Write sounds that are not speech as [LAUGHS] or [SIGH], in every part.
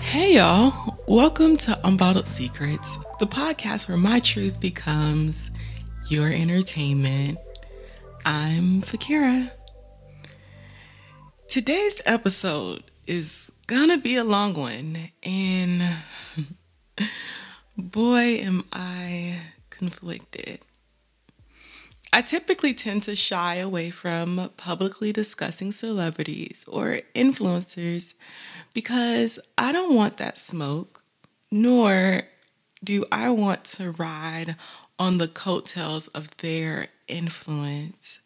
Hey y'all, welcome to Unbottled Secrets, the podcast where my truth becomes your entertainment. I'm Fakira. Today's episode is gonna be a long one, and [LAUGHS] boy, am I conflicted. I typically tend to shy away from publicly discussing celebrities or influencers because I don't want that smoke, nor do I want to ride on the coattails of their influence.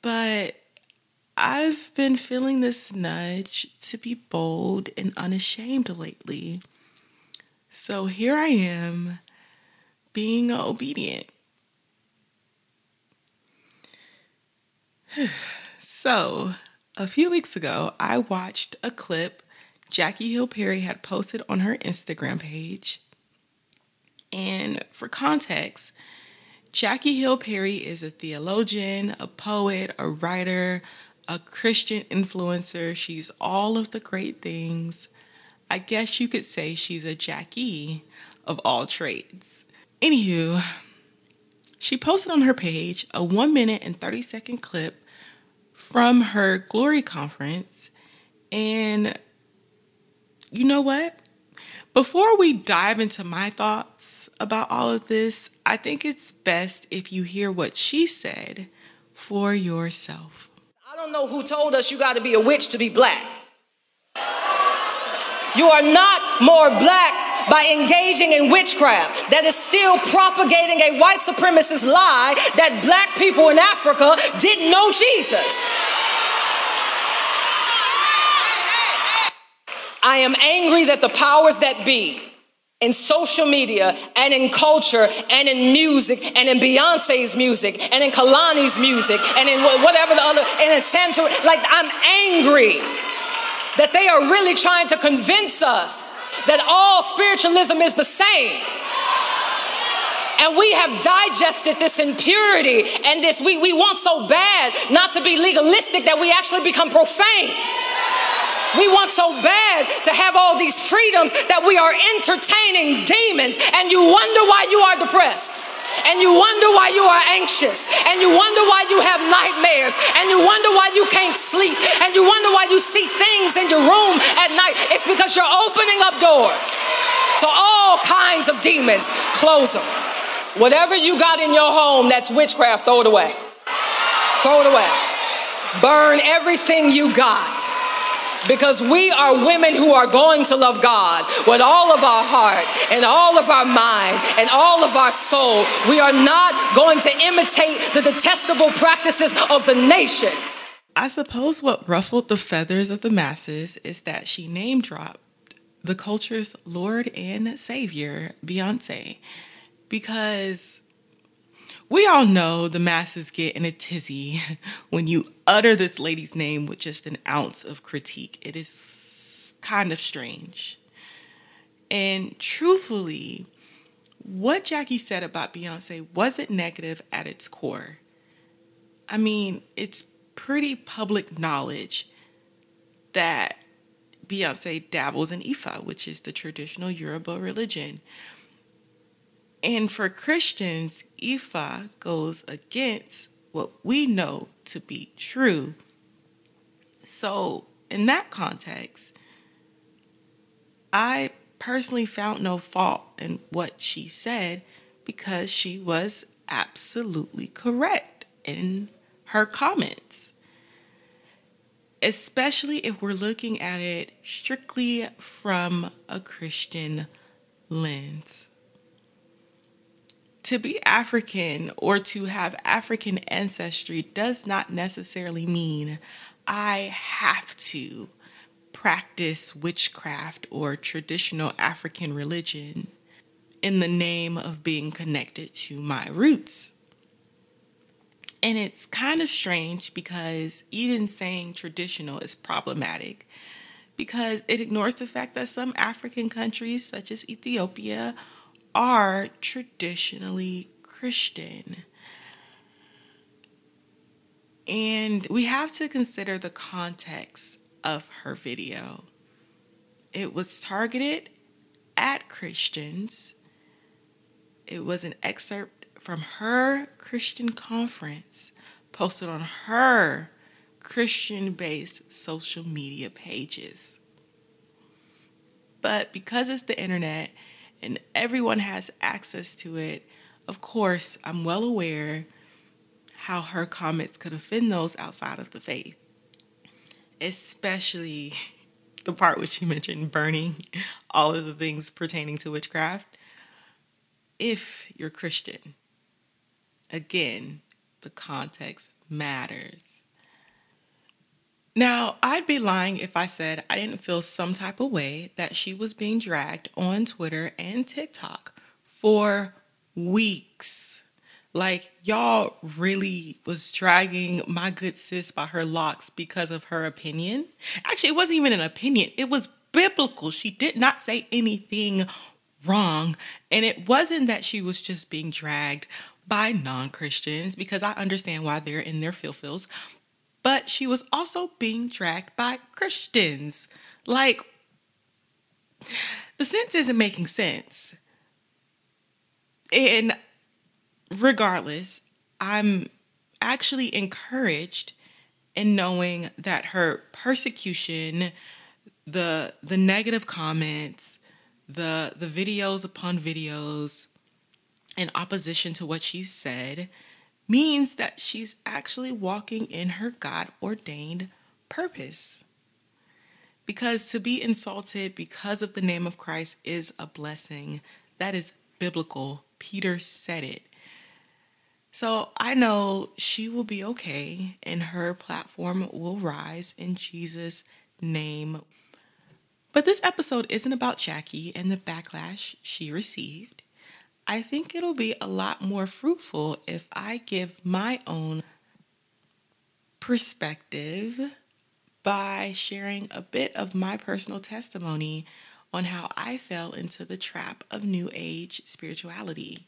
But I've been feeling this nudge to be bold and unashamed lately. So here I am being obedient. [SIGHS] so, a few weeks ago, I watched a clip Jackie Hill Perry had posted on her Instagram page. And for context, Jackie Hill Perry is a theologian, a poet, a writer, a Christian influencer. She's all of the great things. I guess you could say she's a Jackie of all trades. Anywho, she posted on her page a one minute and 30 second clip from her Glory conference. And you know what? Before we dive into my thoughts about all of this, I think it's best if you hear what she said for yourself. Don't know who told us you got to be a witch to be black. You are not more black by engaging in witchcraft that is still propagating a white supremacist lie that black people in Africa didn't know Jesus. I am angry that the powers that be in social media and in culture and in music and in Beyonce's music and in Kehlani's music and in whatever the other and in Santa like I'm angry that they are really trying to convince us that all spiritualism is the same. And we have digested this impurity and this, we, we want so bad not to be legalistic that we actually become profane. We want so bad to have all these freedoms that we are entertaining demons, and you wonder why you are depressed and you wonder why you are anxious, and you wonder why you have nightmares, and you wonder why you can't sleep, and you wonder why you see things in your room at night, it's because you're opening up doors to all kinds of demons. Close them. Whatever you got in your home that's witchcraft, throw it away. Throw it away. Burn everything you got because we are women who are going to love God with all of our heart and all of our mind and all of our soul. We are not going to imitate the detestable practices of the nations. I suppose what ruffled the feathers of the masses is that she name dropped the culture's Lord and Savior, Beyonce, because we all know the masses get in a tizzy [LAUGHS] when you utter this lady's name with just an ounce of critique. It is kind of strange. And truthfully, what Jackie said about Beyonce wasn't negative at its core. I mean, it's pretty public knowledge that Beyonce dabbles in Ifa, which is the traditional Yoruba religion. And for Christians, Ifa goes against what we know to be true. So, in that context, I personally found no fault in what she said because she was absolutely correct in her comments. Especially if we're looking at it strictly from a Christian lens to be African or to have African ancestry does not necessarily mean I have to practice witchcraft or traditional African religion in the name of being connected to my roots. And it's kind of strange because even saying traditional is problematic because it ignores the fact that some African countries, such as Ethiopia, are traditionally Christian. And we have to consider the context of her video. It was targeted at Christians. It was an excerpt from her Christian conference posted on her Christian based social media pages. But because it's the internet and everyone has access to it, of course, I'm well aware how her comments could offend those outside of the faith, especially [LAUGHS] the part which she mentioned burning all of the things pertaining to witchcraft. If you're Christian, again, the context matters. Now, I'd be lying if I said I didn't feel some type of way that she was being dragged on Twitter and TikTok for weeks. Like, y'all really was dragging my good sis by her locks because of her opinion. Actually, it wasn't even an opinion, it was biblical. She did not say anything wrong. And it wasn't that she was just being dragged by non Christians, because I understand why they're in their feels, but she was also being dragged by Christians. Like, the sense isn't making sense. And regardless, I'm actually encouraged in knowing that her persecution, the the negative comments, the the videos upon videos in opposition to what she said means that she's actually walking in her God ordained purpose. Because to be insulted because of the name of Christ is a blessing. That is biblical. Peter said it. So I know she will be okay and her platform will rise in Jesus' name. But this episode isn't about Jackie and the backlash she received. I think it'll be a lot more fruitful if I give my own perspective by sharing a bit of my personal testimony on how I fell into the trap of New Age spirituality.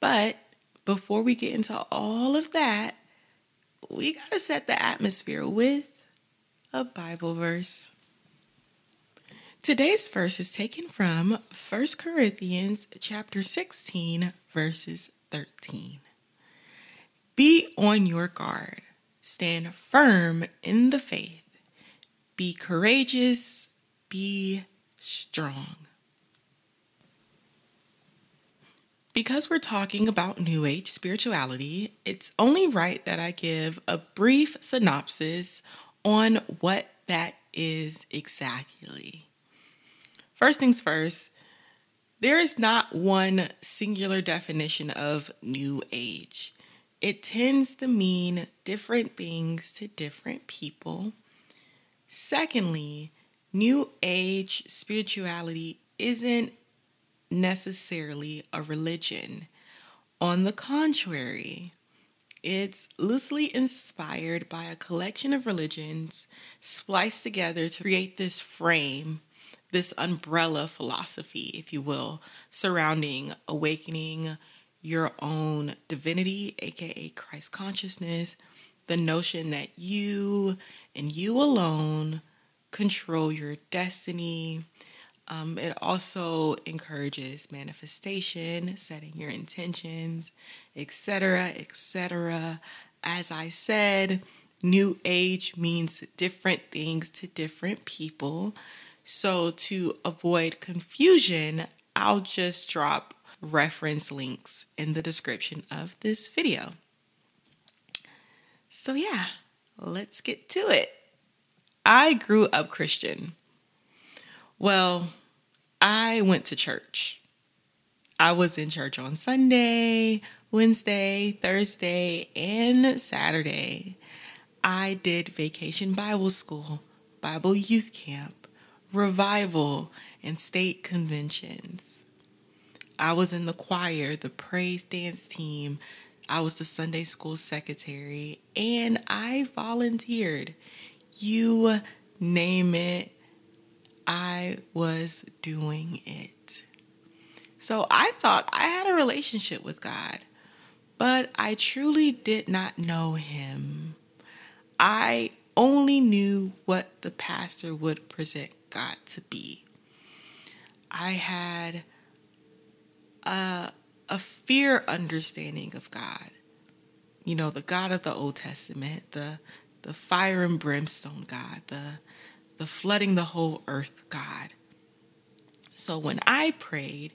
But before we get into all of that, we got to set the atmosphere with a Bible verse. Today's verse is taken from 1 Corinthians chapter 16 verses 13. Be on your guard. Stand firm in the faith. Be courageous. Be strong. Because we're talking about New Age spirituality, it's only right that I give a brief synopsis on what that is exactly. First things first, there is not one singular definition of New Age. It tends to mean different things to different people. Secondly, New Age spirituality isn't necessarily a religion. On the contrary, it's loosely inspired by a collection of religions spliced together to create this frame, this umbrella philosophy, if you will, surrounding awakening your own divinity, aka Christ consciousness, the notion that you and you alone control your destiny, um, it also encourages manifestation, setting your intentions, etc., etc. As I said, new age means different things to different people. So, to avoid confusion, I'll just drop reference links in the description of this video. So, yeah, let's get to it. I grew up Christian. Well, I went to church. I was in church on Sunday, Wednesday, Thursday, and Saturday. I did vacation Bible school, Bible youth camp, revival, and state conventions. I was in the choir, the praise dance team. I was the Sunday school secretary and I volunteered. You name it, I was doing it. So I thought I had a relationship with God, but I truly did not know Him. I only knew what the pastor would present God to be. I had a, a fear understanding of God. You know, the God of the Old Testament, the the fire and brimstone God, the the flooding the whole earth God. So when I prayed,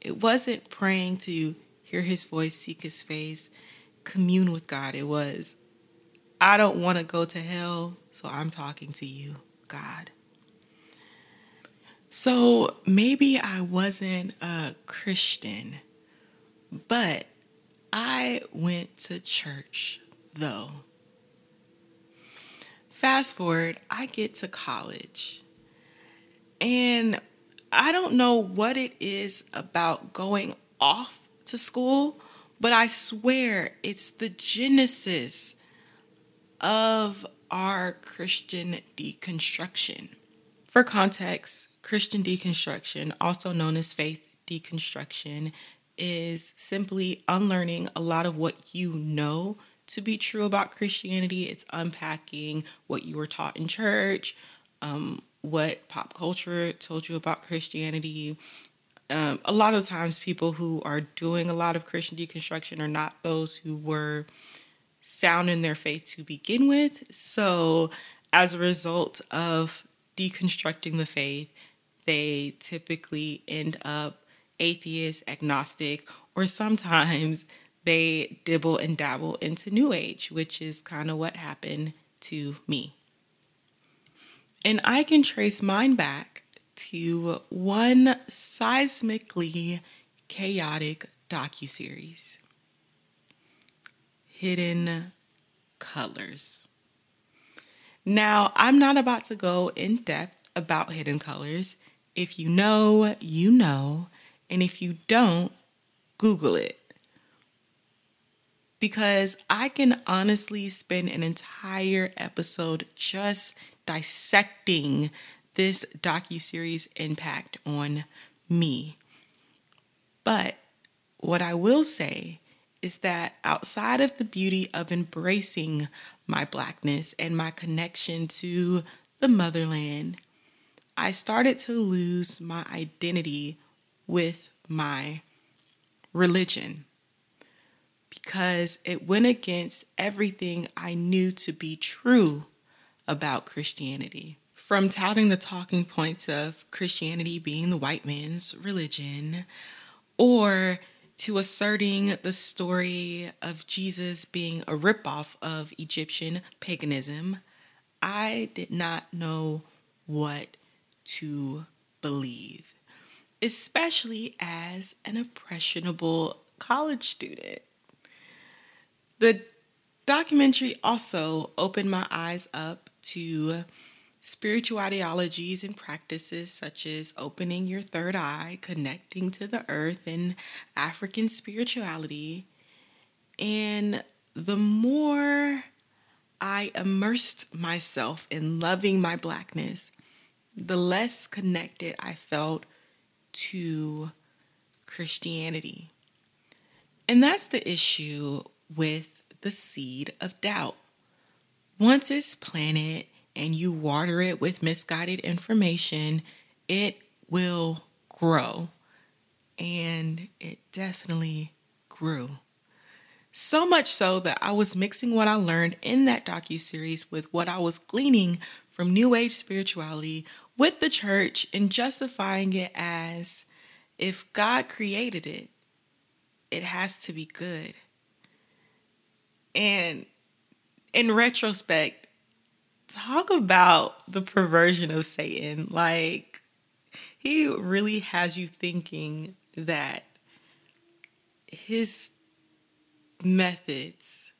it wasn't praying to hear his voice, seek his face, commune with God. It was, I don't want to go to hell, so I'm talking to you, God. So maybe I wasn't a Christian, but I went to church though. Fast forward, I get to college. And I don't know what it is about going off to school, but I swear it's the genesis of our Christian deconstruction. For context, Christian deconstruction, also known as faith deconstruction, is simply unlearning a lot of what you know to be true about Christianity. It's unpacking what you were taught in church, um, what pop culture told you about Christianity. Um, a lot of times, people who are doing a lot of Christian deconstruction are not those who were sound in their faith to begin with. So, as a result of deconstructing the faith, they typically end up atheist, agnostic, or sometimes they dibble and dabble into New Age, which is kind of what happened to me. And I can trace mine back to one seismically chaotic docuseries Hidden Colors. Now, I'm not about to go in depth about Hidden Colors. If you know, you know. And if you don't, Google it because I can honestly spend an entire episode just dissecting this docu-series impact on me. But what I will say is that outside of the beauty of embracing my blackness and my connection to the motherland, I started to lose my identity with my religion because it went against everything I knew to be true about Christianity. From touting the talking points of Christianity being the white man's religion, or to asserting the story of Jesus being a ripoff of Egyptian paganism, I did not know what to believe, especially as an impressionable college student. The documentary also opened my eyes up to spiritual ideologies and practices such as opening your third eye, connecting to the earth, and African spirituality. And the more I immersed myself in loving my blackness, the less connected I felt to Christianity. And that's the issue with the seed of doubt. Once it's planted and you water it with misguided information, it will grow. And it definitely grew. So much so that I was mixing what I learned in that docu-series with what I was gleaning from New Age spirituality with the church and justifying it as if God created it, it has to be good. And in retrospect, talk about the perversion of Satan. Like, he really has you thinking that his methods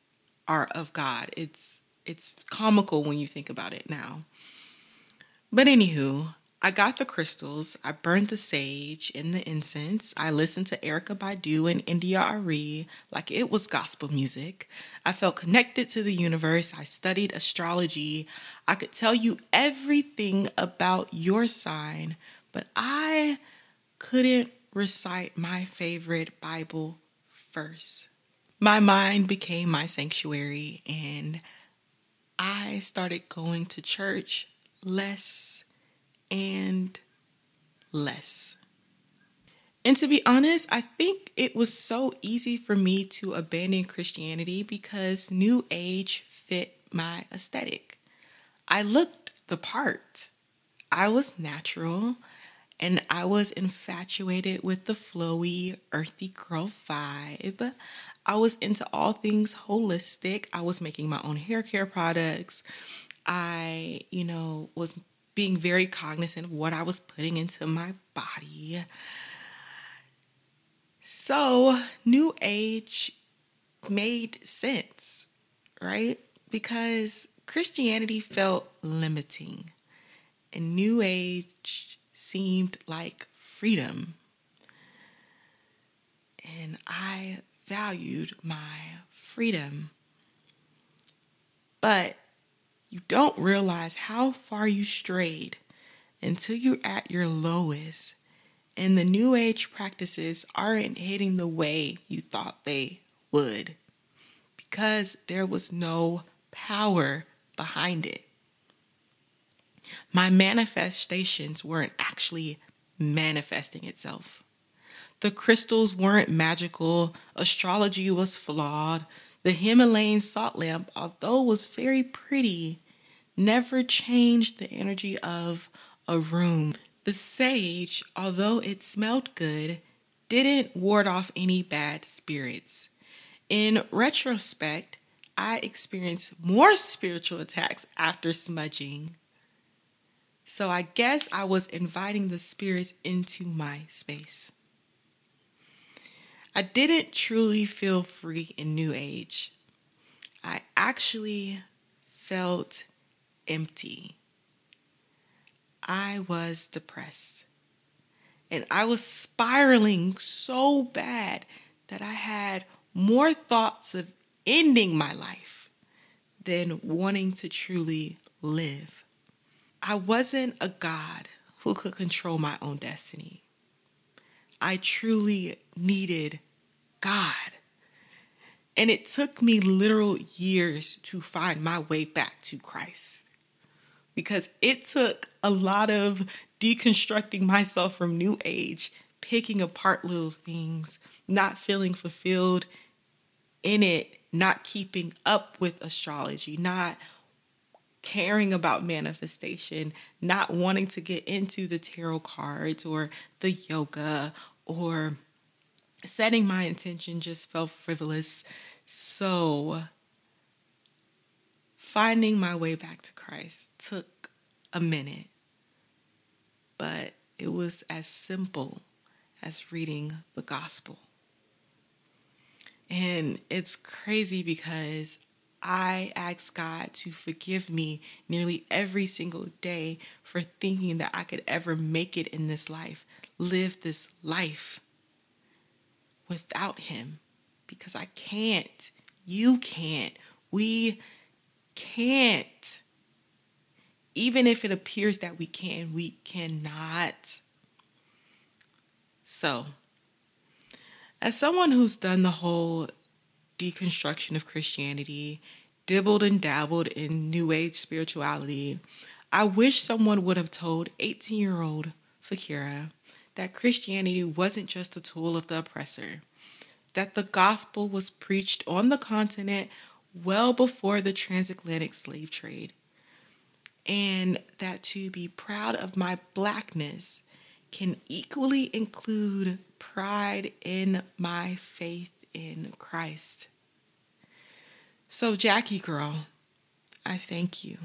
are of God. It's it's comical when you think about it now. But anywho, I got the crystals. I burned the sage and the incense. I listened to Erykah Badu and India.Arie like it was gospel music. I felt connected to the universe. I studied astrology. I could tell you everything about your sign, but I couldn't recite my favorite Bible verse. My mind became my sanctuary, and I started going to church less and less. And to be honest, I think it was so easy for me to abandon Christianity because New Age fit my aesthetic. I looked the part. I was natural and I was infatuated with the flowy, earthy girl vibe. I was into all things holistic. I was making my own hair care products. I, you know, was being very cognizant of what I was putting into my body. So, New Age made sense, right? Because Christianity felt limiting, and New Age seemed like freedom. And I valued my freedom. But you don't realize how far you strayed until you're at your lowest and the new age practices aren't hitting the way you thought they would because there was no power behind it. My manifestations weren't actually manifesting itself. The crystals weren't magical, astrology was flawed, the Himalayan salt lamp, although was very pretty, never changed the energy of a room. The sage, although it smelled good, didn't ward off any bad spirits. In retrospect, I experienced more spiritual attacks after smudging. So I guess I was inviting the spirits into my space. I didn't truly feel free in New Age. I actually felt empty. I was depressed. And I was spiraling so bad that I had more thoughts of ending my life than wanting to truly live. I wasn't a God who could control my own destiny. I truly needed God. And it took me literal years to find my way back to Christ because it took a lot of deconstructing myself from New Age, picking apart little things, not feeling fulfilled in it, not keeping up with astrology, not caring about manifestation, not wanting to get into the tarot cards or the yoga or setting my intention just felt frivolous. So finding my way back to Christ took a minute, but it was as simple as reading the gospel. And it's crazy because I ask God to forgive me nearly every single day for thinking that I could ever make it in this life, live this life without Him, because I can't. You can't. We can't. Even if it appears that we can, we cannot. So, as someone who's done the whole deconstruction of Christianity, dibbled and dabbled in New Age spirituality, I wish someone would have told 18 year old Fakira that Christianity wasn't just a tool of the oppressor, that the gospel was preached on the continent well before the transatlantic slave trade. And that to be proud of my blackness can equally include pride in my faith in Christ. So, Jackie girl, I thank you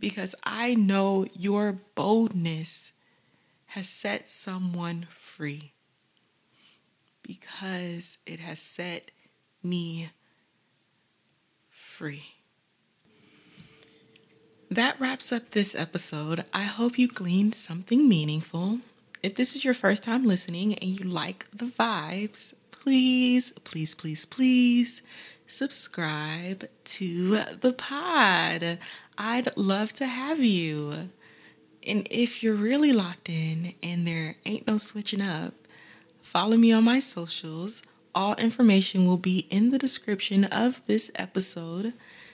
because I know your boldness has set someone free because it has set me free. That wraps up this episode. I hope you gleaned something meaningful. If this is your first time listening and you like the vibes, please, please, please, please subscribe to the pod. I'd love to have you. And if you're really locked in and there ain't no switching up, follow me on my socials. All information will be in the description of this episode.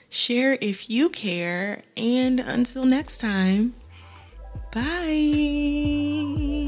Share if you care. And until next time, bye.